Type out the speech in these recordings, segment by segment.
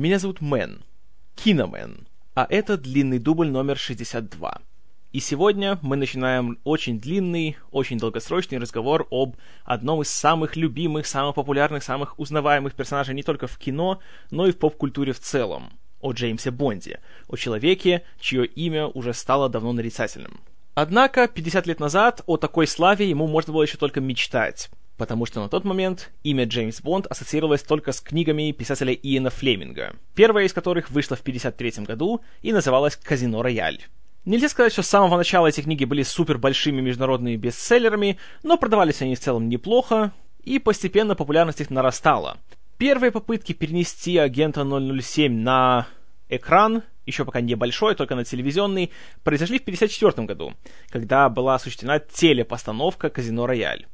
Меня зовут Мэн, Киномен, а это длинный дубль номер 62. И сегодня мы начинаем очень длинный, очень долгосрочный разговор об одном из самых любимых, самых популярных, самых узнаваемых персонажей не только в кино, но и в поп-культуре в целом. О Джеймсе Бонде, о человеке, чье имя уже стало давно нарицательным. Однако, 50 лет назад о такой славе ему можно было еще только мечтать, потому что на тот момент имя Джеймс Бонд ассоциировалось только с книгами писателя Иена Флеминга, первая из которых вышла в 1953 году и называлась «Казино Рояль». Нельзя сказать, что с самого начала эти книги были супер большими международными бестселлерами, но продавались они в целом неплохо, и постепенно популярность их нарастала. Первые попытки перенести агента 007 на экран, еще пока небольшой, только на телевизионный, произошли в 1954 году, когда была осуществлена телепостановка «Казино Рояль»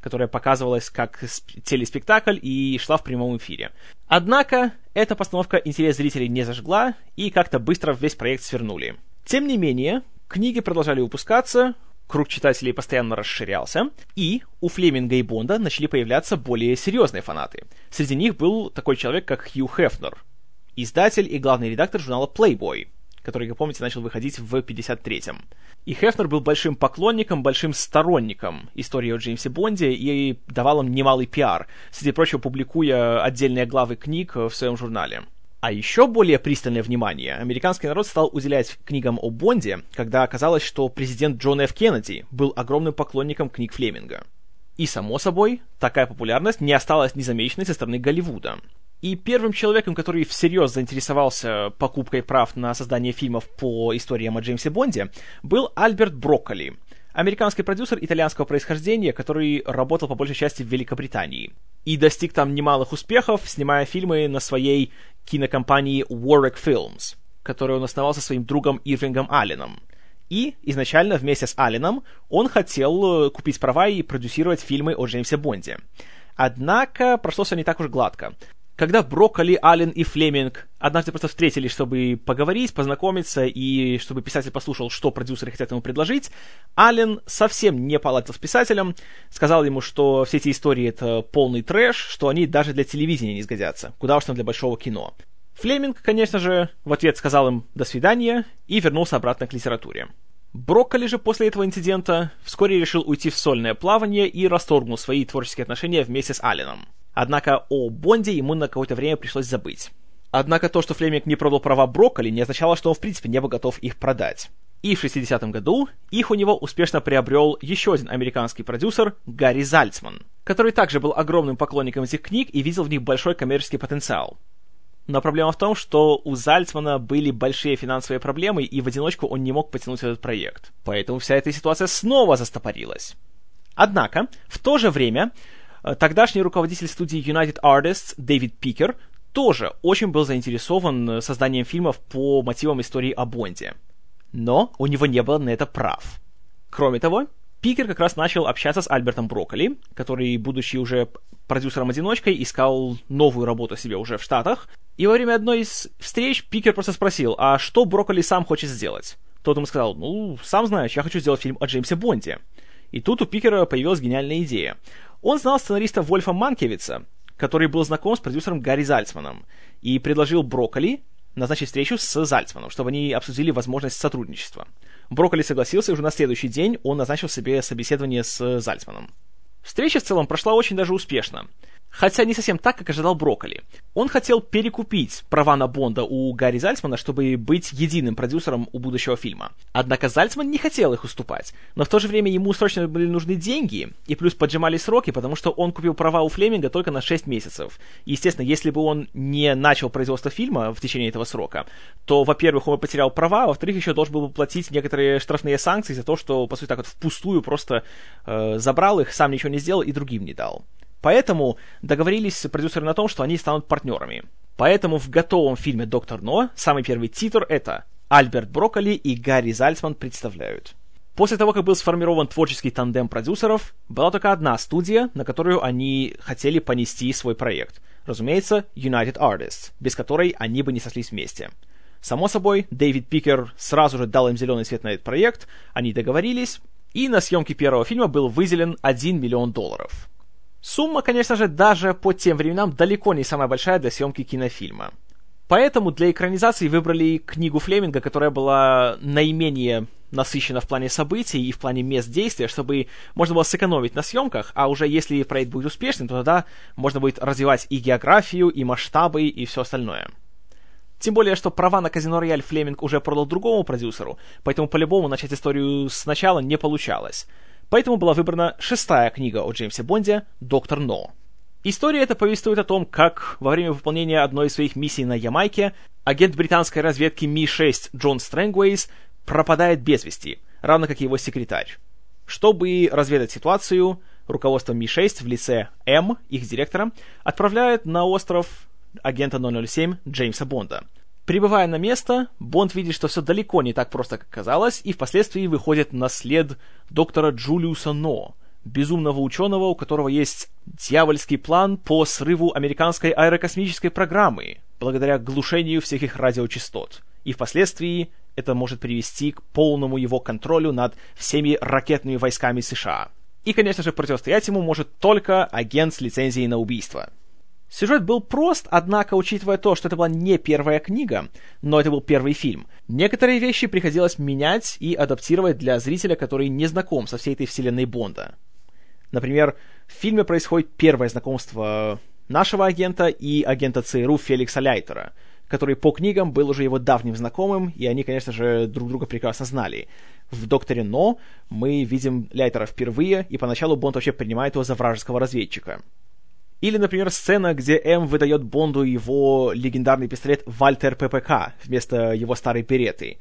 которая показывалась как телеспектакль и шла в прямом эфире. Однако, эта постановка интерес зрителей не зажгла, и как-то быстро весь проект свернули. Тем не менее, книги продолжали выпускаться, круг читателей постоянно расширялся, и у Флеминга и Бонда начали появляться более серьезные фанаты. Среди них был такой человек, как Хью Хефнер, издатель и главный редактор журнала Playboy, который, как помните, начал выходить в 53-м. И Хефнер был большим поклонником, большим сторонником истории о Джеймсе Бонде и давал им немалый пиар, среди прочего публикуя отдельные главы книг в своем журнале. А еще более пристальное внимание американский народ стал уделять книгам о Бонде, когда оказалось, что президент Джон Ф. Кеннеди был огромным поклонником книг Флеминга. И, само собой, такая популярность не осталась незамеченной со стороны Голливуда. И первым человеком, который всерьез заинтересовался покупкой прав на создание фильмов по историям о Джеймсе Бонде, был Альберт Брокколи, американский продюсер итальянского происхождения, который работал по большей части в Великобритании. И достиг там немалых успехов, снимая фильмы на своей кинокомпании Warwick Films, которую он основал со своим другом Ирвингом Алленом. И изначально вместе с Алленом он хотел э, купить права и продюсировать фильмы о Джеймсе Бонде. Однако прошло все не так уж гладко. Когда Брокколи, Аллен и Флеминг однажды просто встретились, чтобы поговорить, познакомиться и чтобы писатель послушал, что продюсеры хотят ему предложить, Аллен совсем не поладил с писателем, сказал ему, что все эти истории это полный трэш, что они даже для телевидения не сгодятся, куда уж там для большого кино. Флеминг, конечно же, в ответ сказал им «до свидания» и вернулся обратно к литературе. Брокколи же после этого инцидента вскоре решил уйти в сольное плавание и расторгнул свои творческие отношения вместе с Алленом. Однако о Бонде ему на какое-то время пришлось забыть. Однако то, что Флеминг не продал права Брокколи, не означало, что он в принципе не был готов их продать. И в 60-м году их у него успешно приобрел еще один американский продюсер Гарри Зальцман, который также был огромным поклонником этих книг и видел в них большой коммерческий потенциал. Но проблема в том, что у Зальцмана были большие финансовые проблемы, и в одиночку он не мог потянуть этот проект. Поэтому вся эта ситуация снова застопорилась. Однако, в то же время, тогдашний руководитель студии United Artists Дэвид Пикер тоже очень был заинтересован э, созданием фильмов по мотивам истории о Бонде. Но у него не было на это прав. Кроме того, Пикер как раз начал общаться с Альбертом Брокколи, который, будучи уже продюсером-одиночкой, искал новую работу себе уже в Штатах. И во время одной из встреч Пикер просто спросил, а что Брокколи сам хочет сделать? Тот ему сказал, ну, сам знаешь, я хочу сделать фильм о Джеймсе Бонде. И тут у Пикера появилась гениальная идея. Он знал сценариста Вольфа Манкевица, который был знаком с продюсером Гарри Зальцманом, и предложил Брокколи назначить встречу с Зальцманом, чтобы они обсудили возможность сотрудничества. Брокколи согласился, и уже на следующий день он назначил себе собеседование с Зальцманом. Встреча в целом прошла очень даже успешно. Хотя не совсем так, как ожидал Брокколи. Он хотел перекупить права на Бонда у Гарри Зальцмана, чтобы быть единым продюсером у будущего фильма. Однако Зальцман не хотел их уступать. Но в то же время ему срочно были нужны деньги, и плюс поджимали сроки, потому что он купил права у Флеминга только на 6 месяцев. Естественно, если бы он не начал производство фильма в течение этого срока, то, во-первых, он потерял права, а во-вторых, еще должен был бы платить некоторые штрафные санкции за то, что, по сути, так вот впустую просто э, забрал их, сам ничего не сделал и другим не дал. Поэтому договорились продюсеры на том, что они станут партнерами. Поэтому в готовом фильме «Доктор Но» самый первый титр это Альберт Брокколи и Гарри Зальцман представляют. После того, как был сформирован творческий тандем продюсеров, была только одна студия, на которую они хотели понести свой проект. Разумеется, United Artists, без которой они бы не сошлись вместе. Само собой, Дэвид Пикер сразу же дал им зеленый свет на этот проект, они договорились, и на съемки первого фильма был выделен 1 миллион долларов. Сумма, конечно же, даже по тем временам далеко не самая большая для съемки кинофильма. Поэтому для экранизации выбрали книгу Флеминга, которая была наименее насыщена в плане событий и в плане мест действия, чтобы можно было сэкономить на съемках, а уже если проект будет успешным, то тогда можно будет развивать и географию, и масштабы, и все остальное. Тем более, что права на Казино Рояль Флеминг уже продал другому продюсеру, поэтому по-любому начать историю сначала не получалось. Поэтому была выбрана шестая книга о Джеймсе Бонде «Доктор Но». История эта повествует о том, как во время выполнения одной из своих миссий на Ямайке агент британской разведки МИ-6 Джон Стрэнгвейс пропадает без вести, равно как и его секретарь. Чтобы разведать ситуацию, руководство Ми-6 в лице М, их директора, отправляет на остров агента 007 Джеймса Бонда. Прибывая на место, Бонд видит, что все далеко не так просто, как казалось, и впоследствии выходит на след доктора Джулиуса Но, безумного ученого, у которого есть дьявольский план по срыву американской аэрокосмической программы, благодаря глушению всех их радиочастот. И впоследствии это может привести к полному его контролю над всеми ракетными войсками США. И, конечно же, противостоять ему может только агент с лицензией на убийство. Сюжет был прост, однако, учитывая то, что это была не первая книга, но это был первый фильм, некоторые вещи приходилось менять и адаптировать для зрителя, который не знаком со всей этой вселенной Бонда. Например, в фильме происходит первое знакомство нашего агента и агента ЦРУ Феликса Ляйтера, который по книгам был уже его давним знакомым, и они, конечно же, друг друга прекрасно знали. В «Докторе Но» мы видим Ляйтера впервые, и поначалу Бонд вообще принимает его за вражеского разведчика. Или, например, сцена, где М выдает Бонду его легендарный пистолет Вальтер ППК вместо его старой переты.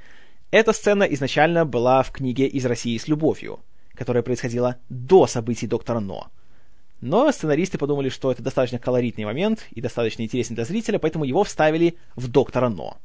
Эта сцена изначально была в книге «Из России с любовью», которая происходила до событий Доктора Но. Но сценаристы подумали, что это достаточно колоритный момент и достаточно интересный для зрителя, поэтому его вставили в Доктора Но.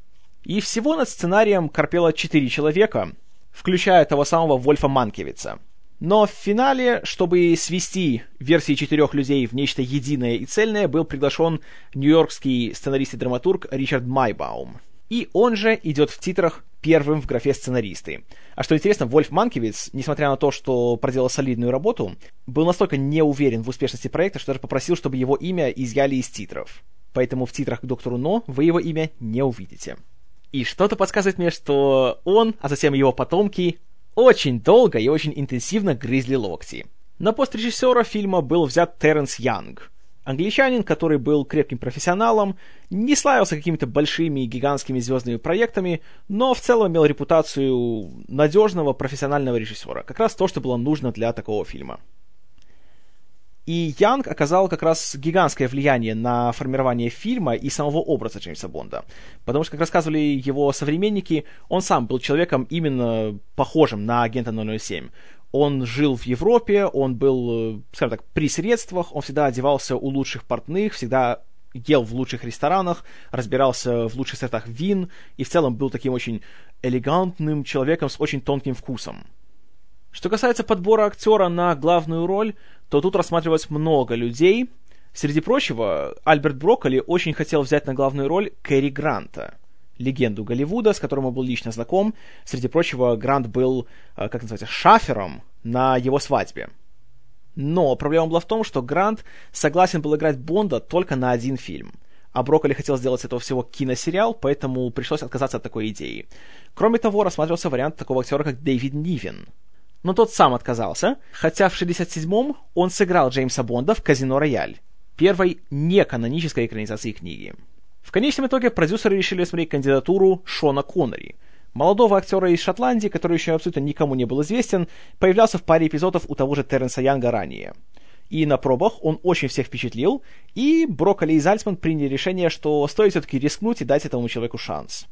И всего над сценарием корпело четыре человека, включая того самого Вольфа Манкевица — но в финале, чтобы свести версии четырех людей в нечто единое и цельное, был приглашен нью-йоркский сценарист и драматург Ричард Майбаум. И он же идет в титрах первым в графе сценаристы. А что интересно, Вольф Манкевиц, несмотря на то, что проделал солидную работу, был настолько не уверен в успешности проекта, что даже попросил, чтобы его имя изъяли из титров. Поэтому в титрах к Доктору Но вы его имя не увидите. И что-то подсказывает мне, что он, а затем его потомки, очень долго и очень интенсивно грызли локти. На пост режиссера фильма был взят Терренс Янг. Англичанин, который был крепким профессионалом, не славился какими-то большими и гигантскими звездными проектами, но в целом имел репутацию надежного профессионального режиссера. Как раз то, что было нужно для такого фильма. И Янг оказал как раз гигантское влияние на формирование фильма и самого образа Джеймса Бонда. Потому что, как рассказывали его современники, он сам был человеком именно похожим на агента 007. Он жил в Европе, он был, скажем так, при средствах, он всегда одевался у лучших портных, всегда ел в лучших ресторанах, разбирался в лучших сортах вин и в целом был таким очень элегантным человеком с очень тонким вкусом. Что касается подбора актера на главную роль, то тут рассматривалось много людей. Среди прочего, Альберт Брокколи очень хотел взять на главную роль Кэрри Гранта, легенду Голливуда, с которым он был лично знаком. Среди прочего, Грант был, э, как называется, шафером на его свадьбе. Но проблема была в том, что Грант согласен был играть Бонда только на один фильм. А Брокколи хотел сделать этого всего киносериал, поэтому пришлось отказаться от такой идеи. Кроме того, рассматривался вариант такого актера, как Дэвид Нивен, но тот сам отказался, хотя в 67-м он сыграл Джеймса Бонда в «Казино Рояль», первой неканонической экранизации книги. В конечном итоге продюсеры решили смотреть кандидатуру Шона Коннери, молодого актера из Шотландии, который еще абсолютно никому не был известен, появлялся в паре эпизодов у того же Терренса Янга ранее. И на пробах он очень всех впечатлил, и Брокколи и Зальцман приняли решение, что стоит все-таки рискнуть и дать этому человеку шанс.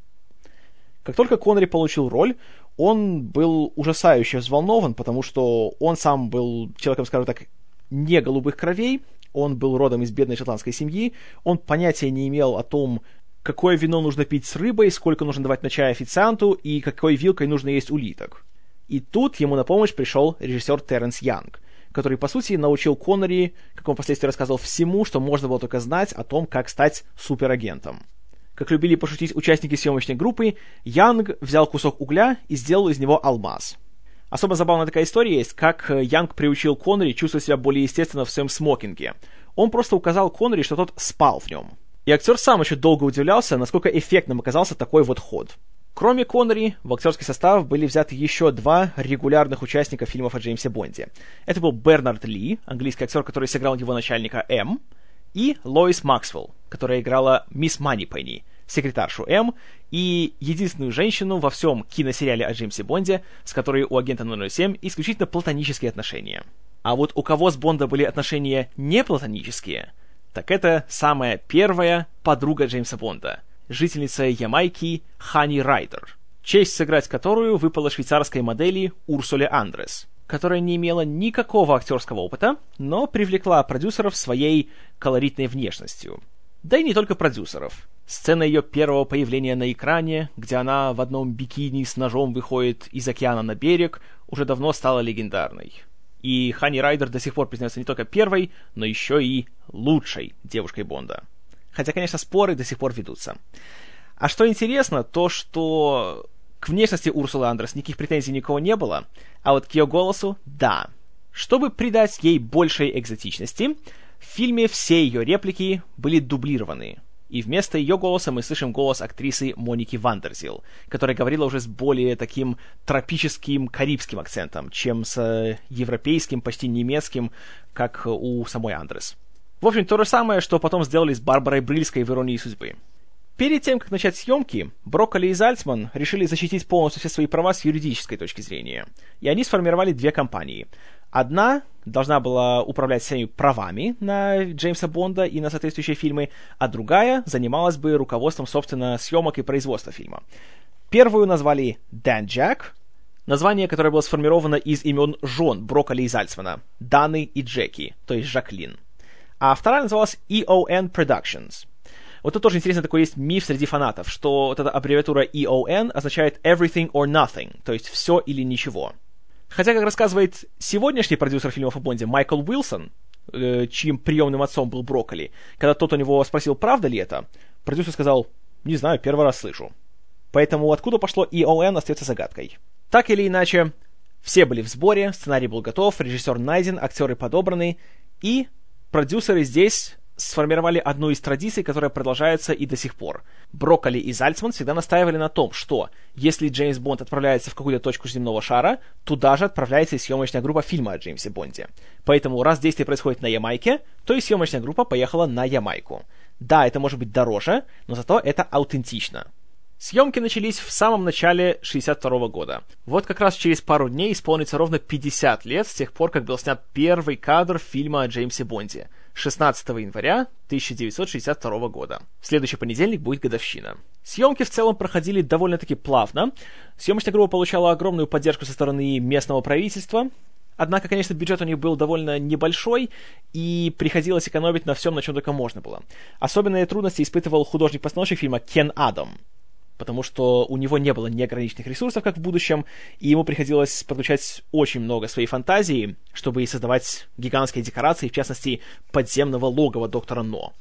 Как только Коннери получил роль, он был ужасающе взволнован, потому что он сам был человеком, скажем так, не голубых кровей, он был родом из бедной шотландской семьи, он понятия не имел о том, какое вино нужно пить с рыбой, сколько нужно давать на чай официанту и какой вилкой нужно есть улиток. И тут ему на помощь пришел режиссер Терренс Янг, который, по сути, научил Коннери, как он впоследствии рассказывал, всему, что можно было только знать о том, как стать суперагентом. Как любили пошутить участники съемочной группы, Янг взял кусок угля и сделал из него алмаз. Особо забавная такая история есть, как Янг приучил Коннери чувствовать себя более естественно в своем смокинге. Он просто указал Коннери, что тот спал в нем. И актер сам еще долго удивлялся, насколько эффектным оказался такой вот ход. Кроме Коннери, в актерский состав были взяты еще два регулярных участника фильмов о Джеймсе Бонде. Это был Бернард Ли, английский актер, который сыграл его начальника М, и Лоис Максвелл, которая играла мисс Манипенни, секретаршу М, и единственную женщину во всем киносериале о Джеймсе Бонде, с которой у агента 007 исключительно платонические отношения. А вот у кого с Бонда были отношения не платонические, так это самая первая подруга Джеймса Бонда, жительница Ямайки Хани Райдер, честь сыграть которую выпала швейцарской модели Урсуле Андрес, которая не имела никакого актерского опыта, но привлекла продюсеров своей колоритной внешностью. Да и не только продюсеров. Сцена ее первого появления на экране, где она в одном бикини с ножом выходит из океана на берег, уже давно стала легендарной. И Хани Райдер до сих пор признается не только первой, но еще и лучшей девушкой Бонда. Хотя, конечно, споры до сих пор ведутся. А что интересно, то что к внешности Урсулы Андрес никаких претензий никого не было, а вот к ее голосу — да. Чтобы придать ей большей экзотичности, в фильме все ее реплики были дублированы. И вместо ее голоса мы слышим голос актрисы Моники Вандерзил, которая говорила уже с более таким тропическим карибским акцентом, чем с европейским, почти немецким, как у самой Андрес. В общем, то же самое, что потом сделали с Барбарой Брыльской в «Иронии судьбы». Перед тем, как начать съемки, Брокколи и Зальцман решили защитить полностью все свои права с юридической точки зрения. И они сформировали две компании. Одна должна была управлять всеми правами на Джеймса Бонда и на соответствующие фильмы, а другая занималась бы руководством, собственно, съемок и производства фильма. Первую назвали Dan Jack, название, которое было сформировано из имен жен Брокколи и Зальцмана, Даны и Джеки, то есть Жаклин. А вторая называлась EON Productions — вот тут тоже интересно такой есть миф среди фанатов, что вот эта аббревиатура EON означает everything or nothing, то есть все или ничего. Хотя, как рассказывает сегодняшний продюсер фильмов о Бонде Майкл Уилсон, э, чьим приемным отцом был Брокколи, когда тот у него спросил, правда ли это, продюсер сказал, не знаю, первый раз слышу. Поэтому откуда пошло EON остается загадкой. Так или иначе, все были в сборе, сценарий был готов, режиссер найден, актеры подобраны, и продюсеры здесь сформировали одну из традиций, которая продолжается и до сих пор. Брокколи и Зальцман всегда настаивали на том, что если Джеймс Бонд отправляется в какую-то точку земного шара, туда же отправляется и съемочная группа фильма о Джеймсе Бонде. Поэтому раз действие происходит на Ямайке, то и съемочная группа поехала на Ямайку. Да, это может быть дороже, но зато это аутентично. Съемки начались в самом начале 62 года. Вот как раз через пару дней исполнится ровно 50 лет с тех пор, как был снят первый кадр фильма о Джеймсе Бонде. 16 января 1962 года. В следующий понедельник будет годовщина. Съемки в целом проходили довольно-таки плавно. Съемочная группа получала огромную поддержку со стороны местного правительства, Однако, конечно, бюджет у них был довольно небольшой, и приходилось экономить на всем, на чем только можно было. Особенные трудности испытывал художник-постановщик фильма Кен Адам потому что у него не было неограниченных ресурсов, как в будущем, и ему приходилось подключать очень много своей фантазии, чтобы создавать гигантские декорации, в частности, подземного логова доктора Но.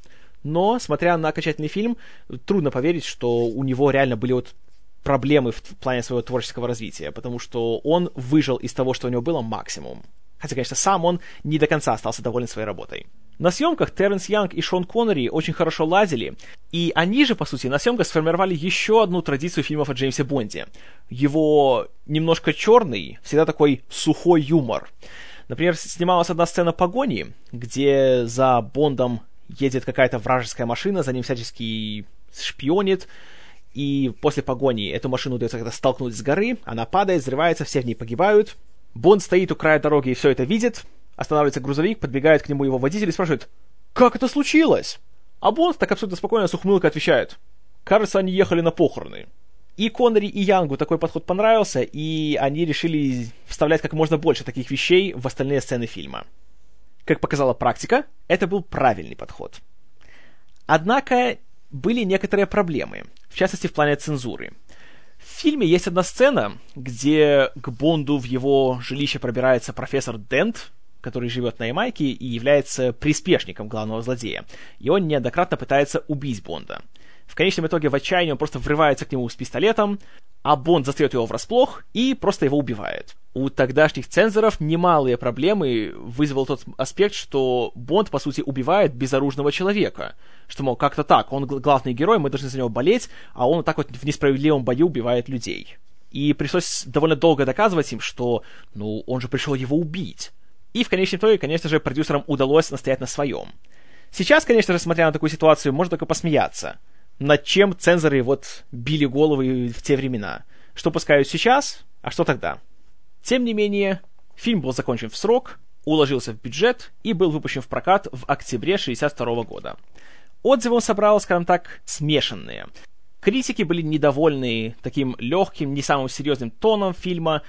Но, смотря на окончательный фильм, трудно поверить, что у него реально были вот проблемы в плане своего творческого развития, потому что он выжил из того, что у него было, максимум. Хотя, конечно, сам он не до конца остался доволен своей работой. На съемках Терренс Янг и Шон Коннери очень хорошо ладили, и они же, по сути, на съемках сформировали еще одну традицию фильмов о Джеймсе Бонде. Его немножко черный, всегда такой сухой юмор. Например, снималась одна сцена погони, где за Бондом едет какая-то вражеская машина, за ним всячески шпионит, и после погони эту машину удается как-то столкнуть с горы, она падает, взрывается, все в ней погибают. Бонд стоит у края дороги и все это видит, Останавливается грузовик, подбегает к нему его водитель и спрашивает, «Как это случилось?» А Бонд так абсолютно спокойно с ухмылкой отвечает, «Кажется, они ехали на похороны». И Коннери, и Янгу такой подход понравился, и они решили вставлять как можно больше таких вещей в остальные сцены фильма. Как показала практика, это был правильный подход. Однако были некоторые проблемы, в частности в плане цензуры. В фильме есть одна сцена, где к Бонду в его жилище пробирается профессор Дент, который живет на Ямайке и является приспешником главного злодея. И он неоднократно пытается убить Бонда. В конечном итоге в отчаянии он просто врывается к нему с пистолетом, а Бонд застает его врасплох и просто его убивает. У тогдашних цензоров немалые проблемы вызвал тот аспект, что Бонд, по сути, убивает безоружного человека. Что, мол, как-то так, он главный герой, мы должны за него болеть, а он вот так вот в несправедливом бою убивает людей. И пришлось довольно долго доказывать им, что, ну, он же пришел его убить. И в конечном итоге, конечно же, продюсерам удалось настоять на своем. Сейчас, конечно же, смотря на такую ситуацию, можно только посмеяться. Над чем цензоры вот били головы в те времена. Что пускают сейчас, а что тогда. Тем не менее, фильм был закончен в срок, уложился в бюджет и был выпущен в прокат в октябре 1962 года. Отзывы он собрал, скажем так, смешанные. Критики были недовольны таким легким, не самым серьезным тоном фильма,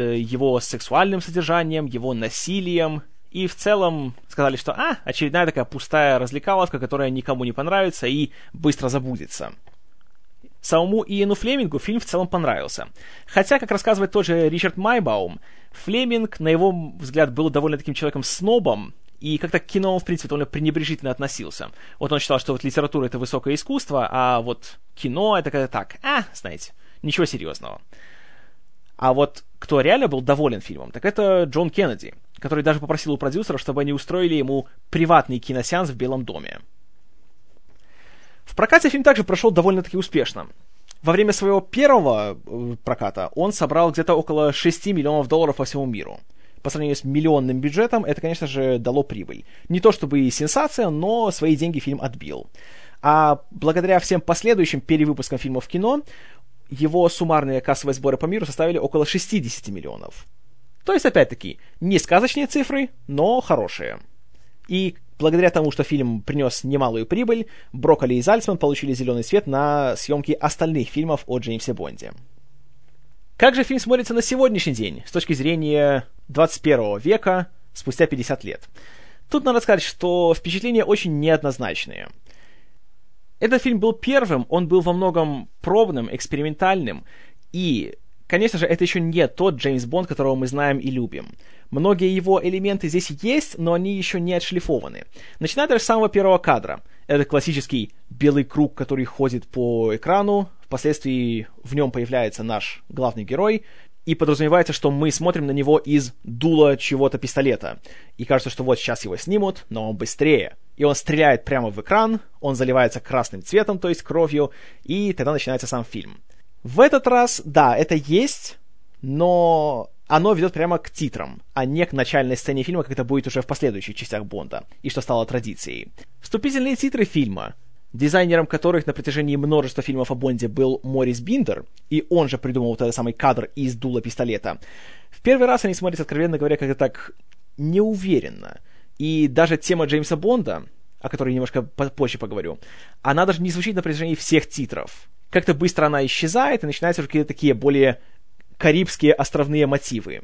его сексуальным содержанием, его насилием, и в целом сказали, что а, очередная такая пустая развлекаловка, которая никому не понравится и быстро забудется. Самому Иену Флемингу фильм в целом понравился. Хотя, как рассказывает тот же Ричард Майбаум, Флеминг, на его взгляд, был довольно таким человеком-снобом, и как-то к кино он, в принципе, довольно пренебрежительно относился. Вот он считал, что вот литература — это высокое искусство, а вот кино — это как-то так, а, знаете, ничего серьезного. А вот кто реально был доволен фильмом, так это Джон Кеннеди, который даже попросил у продюсеров, чтобы они устроили ему приватный киносеанс в Белом доме. В прокате фильм также прошел довольно-таки успешно. Во время своего первого э, проката он собрал где-то около 6 миллионов долларов по всему миру. По сравнению с миллионным бюджетом, это, конечно же, дало прибыль. Не то чтобы и сенсация, но свои деньги фильм отбил. А благодаря всем последующим перевыпускам фильмов в кино, его суммарные кассовые сборы по миру составили около 60 миллионов. То есть, опять-таки, не сказочные цифры, но хорошие. И благодаря тому, что фильм принес немалую прибыль, Брокколи и Зальцман получили зеленый свет на съемки остальных фильмов о Джеймсе Бонде. Как же фильм смотрится на сегодняшний день, с точки зрения 21 века, спустя 50 лет? Тут надо сказать, что впечатления очень неоднозначные. Этот фильм был первым, он был во многом пробным, экспериментальным, и, конечно же, это еще не тот Джеймс Бонд, которого мы знаем и любим. Многие его элементы здесь есть, но они еще не отшлифованы. Начиная даже с самого первого кадра. Это классический белый круг, который ходит по экрану, впоследствии в нем появляется наш главный герой, и подразумевается, что мы смотрим на него из дула чего-то пистолета. И кажется, что вот сейчас его снимут, но он быстрее. И он стреляет прямо в экран, он заливается красным цветом, то есть кровью, и тогда начинается сам фильм. В этот раз, да, это есть, но оно ведет прямо к титрам, а не к начальной сцене фильма, как это будет уже в последующих частях Бонда, и что стало традицией. Вступительные титры фильма дизайнером которых на протяжении множества фильмов о Бонде был Морис Биндер, и он же придумал вот этот самый кадр из дула пистолета, в первый раз они смотрятся, откровенно говоря, как-то так неуверенно. И даже тема Джеймса Бонда, о которой немножко позже поговорю, она даже не звучит на протяжении всех титров. Как-то быстро она исчезает, и начинаются какие-то такие более карибские островные мотивы.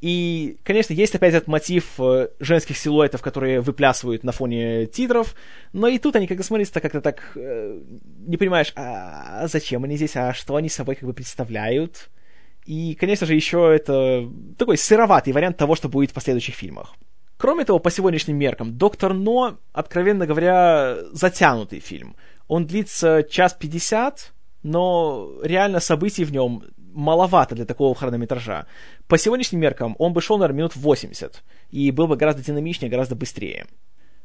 И, конечно, есть опять этот мотив э, женских силуэтов, которые выплясывают на фоне титров, но и тут они как-то смотрятся как-то так, э, не понимаешь, а, а зачем они здесь, а что они собой как бы представляют. И, конечно же, еще это такой сыроватый вариант того, что будет в последующих фильмах. Кроме того, по сегодняшним меркам, «Доктор Но», откровенно говоря, затянутый фильм. Он длится час пятьдесят, но реально событий в нем маловато для такого хронометража. По сегодняшним меркам он бы шел, наверное, минут 80, и был бы гораздо динамичнее, гораздо быстрее.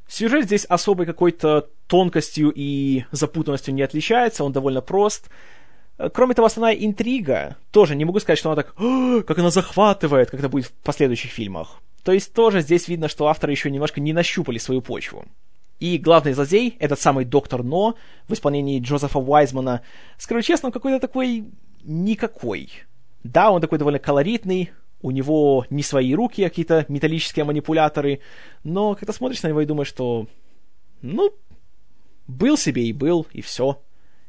Сюжет здесь особой какой-то тонкостью и запутанностью не отличается, он довольно прост. Кроме того, основная интрига, тоже не могу сказать, что она так, как она захватывает, как это будет в последующих фильмах. То есть тоже здесь видно, что авторы еще немножко не нащупали свою почву. И главный злодей, этот самый доктор Но, в исполнении Джозефа Уайзмана, скажу честно, он какой-то такой никакой. Да, он такой довольно колоритный, у него не свои руки, а какие-то металлические манипуляторы, но когда смотришь на него и думаешь, что, ну, был себе и был, и все.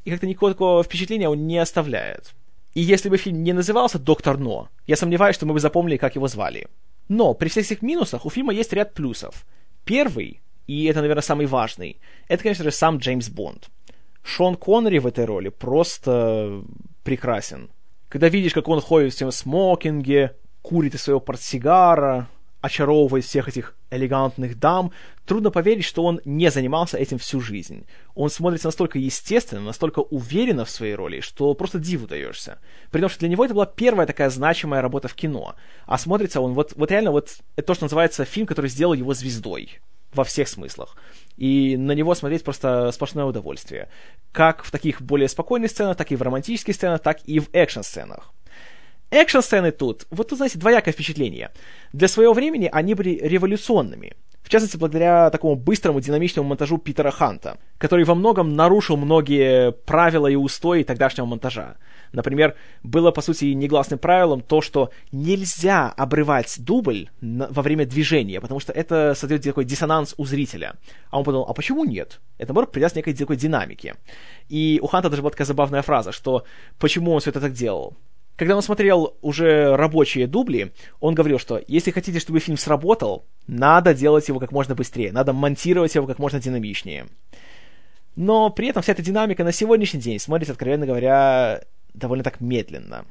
И как-то никакого такого впечатления он не оставляет. И если бы фильм не назывался «Доктор Но», я сомневаюсь, что мы бы запомнили, как его звали. Но при всех этих минусах у фильма есть ряд плюсов. Первый, и это, наверное, самый важный, это, конечно же, сам Джеймс Бонд. Шон Коннери в этой роли просто прекрасен. Когда видишь, как он ходит в своем смокинге, курит из своего портсигара, очаровывает всех этих элегантных дам, трудно поверить, что он не занимался этим всю жизнь. Он смотрится настолько естественно, настолько уверенно в своей роли, что просто диву даешься. При том, что для него это была первая такая значимая работа в кино. А смотрится он вот, вот реально вот это то, что называется фильм, который сделал его звездой во всех смыслах. И на него смотреть просто сплошное удовольствие. Как в таких более спокойных сценах, так и в романтических сценах, так и в экшн-сценах. Экшн-сцены тут, вот тут, знаете, двоякое впечатление. Для своего времени они были революционными. В частности, благодаря такому быстрому, динамичному монтажу Питера Ханта, который во многом нарушил многие правила и устои тогдашнего монтажа. Например, было, по сути, негласным правилом то, что нельзя обрывать дубль на, во время движения, потому что это создает такой диссонанс у зрителя. А он подумал, а почему нет? Это, наоборот, придаст некой такой динамики. И у Ханта даже была такая забавная фраза, что почему он все это так делал. Когда он смотрел уже рабочие дубли, он говорил, что если хотите, чтобы фильм сработал, надо делать его как можно быстрее, надо монтировать его как можно динамичнее. Но при этом вся эта динамика на сегодняшний день смотрится, откровенно говоря, довольно так медленно.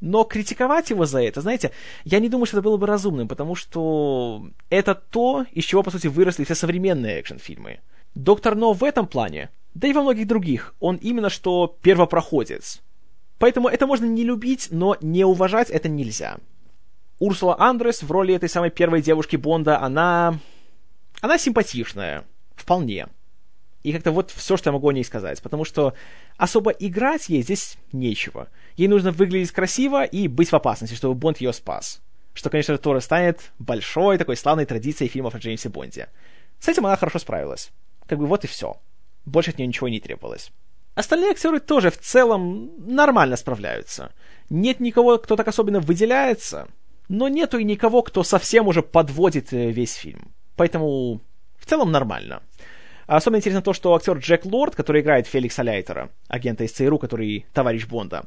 Но критиковать его за это, знаете, я не думаю, что это было бы разумным, потому что это то, из чего, по сути, выросли все современные экшн-фильмы. Доктор Но в этом плане, да и во многих других, он именно что первопроходец. Поэтому это можно не любить, но не уважать это нельзя. Урсула Андрес в роли этой самой первой девушки Бонда, она... Она симпатичная. Вполне. И как-то вот все, что я могу о ней сказать. Потому что особо играть ей здесь нечего. Ей нужно выглядеть красиво и быть в опасности, чтобы Бонд ее спас. Что, конечно, тоже станет большой такой славной традицией фильмов о Джеймсе Бонде. С этим она хорошо справилась. Как бы вот и все. Больше от нее ничего не требовалось. Остальные актеры тоже в целом нормально справляются. Нет никого, кто так особенно выделяется, но нету и никого, кто совсем уже подводит э, весь фильм. Поэтому в целом нормально. Особенно интересно то, что актер Джек Лорд, который играет Феликса Лайтера, агента из ЦРУ, который товарищ Бонда,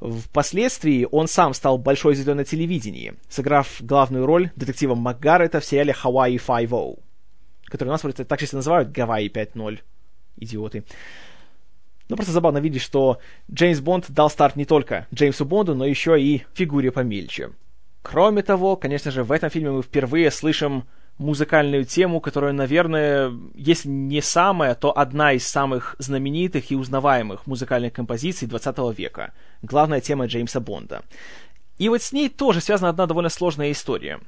Впоследствии он сам стал большой звездой на телевидении, сыграв главную роль детектива МакГаррета в сериале «Hawaii 5.0», который у нас вроде так чисто называют «Гавайи 5.0». Идиоты. Ну, просто забавно видеть, что Джеймс Бонд дал старт не только Джеймсу Бонду, но еще и фигуре помельче. Кроме того, конечно же, в этом фильме мы впервые слышим музыкальную тему, которая, наверное, если не самая, то одна из самых знаменитых и узнаваемых музыкальных композиций 20 века. Главная тема Джеймса Бонда. И вот с ней тоже связана одна довольно сложная история.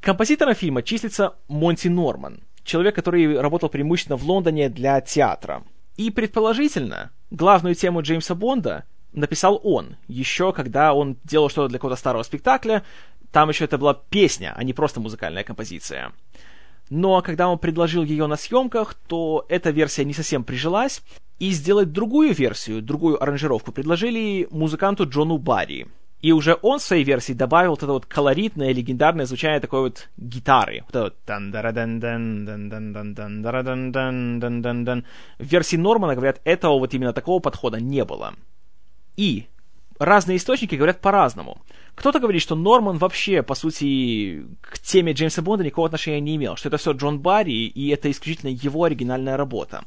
Композитором фильма числится Монти Норман, человек, который работал преимущественно в Лондоне для театра. И предположительно, главную тему Джеймса Бонда написал он, еще когда он делал что-то для какого-то старого спектакля, там еще это была песня, а не просто музыкальная композиция. Но когда он предложил ее на съемках, то эта версия не совсем прижилась, и сделать другую версию, другую аранжировку предложили музыканту Джону Барри, и уже он в своей версии добавил вот это вот колоритное, легендарное звучание такой вот гитары. Вот это вот В версии Нормана, говорят, этого вот именно такого подхода не было. И разные источники говорят по-разному. Кто-то говорит, что Норман вообще, по сути, к теме Джеймса Бонда никакого отношения не имел, что это все Джон Барри, и это исключительно его оригинальная работа.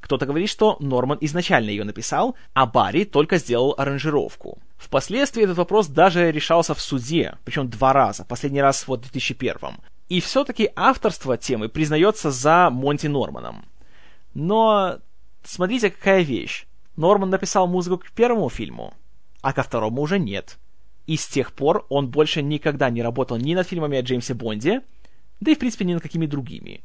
Кто-то говорит, что Норман изначально ее написал, а Барри только сделал аранжировку. Впоследствии этот вопрос даже решался в суде, причем два раза, последний раз вот в 2001 И все-таки авторство темы признается за Монти Норманом. Но смотрите, какая вещь. Норман написал музыку к первому фильму, а ко второму уже нет. И с тех пор он больше никогда не работал ни над фильмами о Джеймсе Бонде, да и в принципе ни над какими другими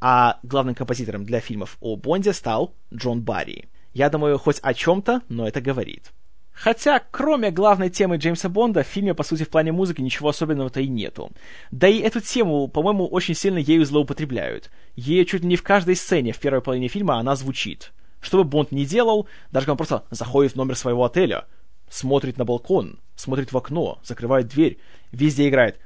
а главным композитором для фильмов о Бонде стал Джон Барри. Я думаю, хоть о чем-то, но это говорит. Хотя, кроме главной темы Джеймса Бонда, в фильме, по сути, в плане музыки ничего особенного-то и нету. Да и эту тему, по-моему, очень сильно ею злоупотребляют. Ей чуть ли не в каждой сцене в первой половине фильма она звучит. Что бы Бонд ни делал, даже когда он просто заходит в номер своего отеля, смотрит на балкон, смотрит в окно, закрывает дверь, везде играет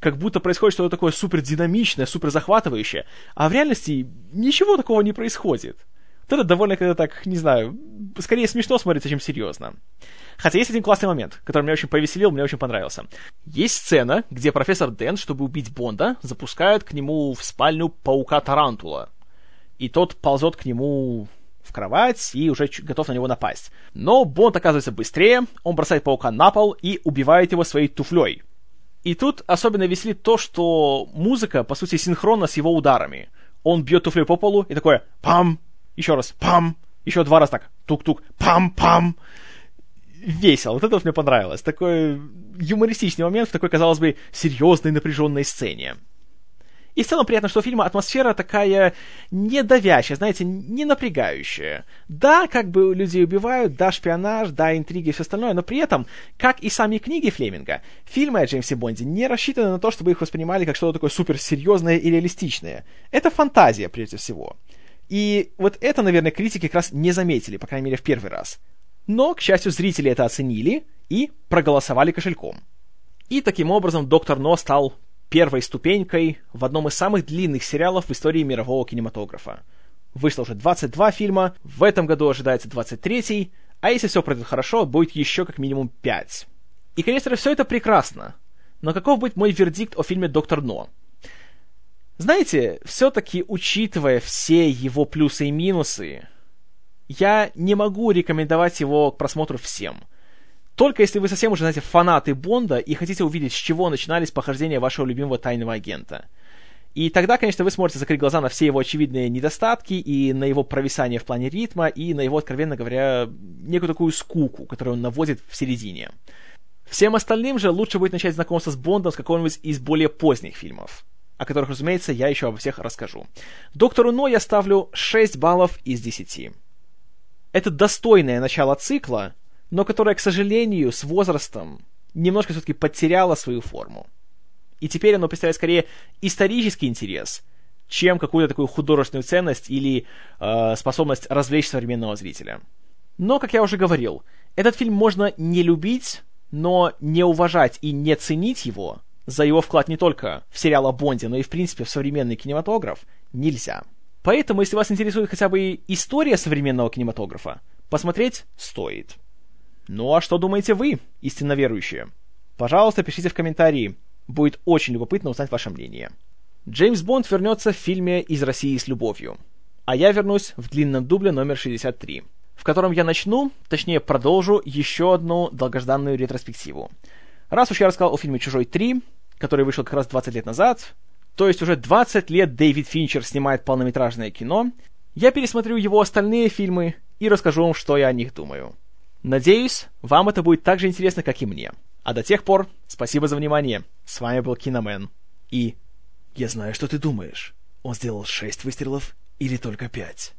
как будто происходит что-то такое супер динамичное, супер захватывающее, а в реальности ничего такого не происходит. Вот это довольно когда так, не знаю, скорее смешно смотрится, чем серьезно. Хотя есть один классный момент, который меня очень повеселил, мне очень понравился. Есть сцена, где профессор Дент, чтобы убить Бонда, запускает к нему в спальню паука Тарантула. И тот ползет к нему в кровать и уже готов на него напасть. Но Бонд оказывается быстрее, он бросает паука на пол и убивает его своей туфлей. И тут особенно веселит то, что музыка, по сути, синхронна с его ударами. Он бьет туфлей по полу и такое «пам», еще раз «пам», еще два раза так «тук-тук», «пам-пам». Весело, вот это вот мне понравилось. Такой юмористичный момент в такой, казалось бы, серьезной напряженной сцене. И в целом приятно, что у фильма атмосфера такая недавящая, знаете, не напрягающая. Да, как бы людей убивают, да, шпионаж, да, интриги и все остальное, но при этом, как и сами книги Флеминга, фильмы о Джеймсе Бонде не рассчитаны на то, чтобы их воспринимали как что-то такое суперсерьезное и реалистичное. Это фантазия, прежде всего. И вот это, наверное, критики как раз не заметили, по крайней мере, в первый раз. Но, к счастью, зрители это оценили и проголосовали кошельком. И таким образом доктор Но стал первой ступенькой в одном из самых длинных сериалов в истории мирового кинематографа. Вышло уже 22 фильма, в этом году ожидается 23, а если все пройдет хорошо, будет еще как минимум 5. И, конечно, все это прекрасно. Но каков будет мой вердикт о фильме «Доктор Но»? Знаете, все-таки, учитывая все его плюсы и минусы, я не могу рекомендовать его к просмотру всем – только если вы совсем уже, знаете, фанаты Бонда и хотите увидеть, с чего начинались похождения вашего любимого тайного агента. И тогда, конечно, вы сможете закрыть глаза на все его очевидные недостатки и на его провисание в плане ритма, и на его, откровенно говоря, некую такую скуку, которую он наводит в середине. Всем остальным же лучше будет начать знакомство с Бондом с какого-нибудь из более поздних фильмов, о которых, разумеется, я еще обо всех расскажу. Доктору Но я ставлю 6 баллов из 10. Это достойное начало цикла, но которая, к сожалению, с возрастом немножко все-таки потеряла свою форму. И теперь оно представляет скорее исторический интерес, чем какую-то такую художественную ценность или э, способность развлечь современного зрителя. Но, как я уже говорил, этот фильм можно не любить, но не уважать и не ценить его за его вклад не только в сериал о Бонде, но и в принципе в современный кинематограф нельзя. Поэтому, если вас интересует хотя бы история современного кинематографа, посмотреть стоит. Ну а что думаете вы, истинно верующие? Пожалуйста, пишите в комментарии. Будет очень любопытно узнать ваше мнение. Джеймс Бонд вернется в фильме «Из России с любовью». А я вернусь в длинном дубле номер 63, в котором я начну, точнее продолжу, еще одну долгожданную ретроспективу. Раз уж я рассказал о фильме «Чужой 3», который вышел как раз 20 лет назад, то есть уже 20 лет Дэвид Финчер снимает полнометражное кино, я пересмотрю его остальные фильмы и расскажу вам, что я о них думаю. Надеюсь, вам это будет так же интересно, как и мне. А до тех пор, спасибо за внимание. С вами был Киномен. И... Я знаю, что ты думаешь. Он сделал шесть выстрелов или только пять?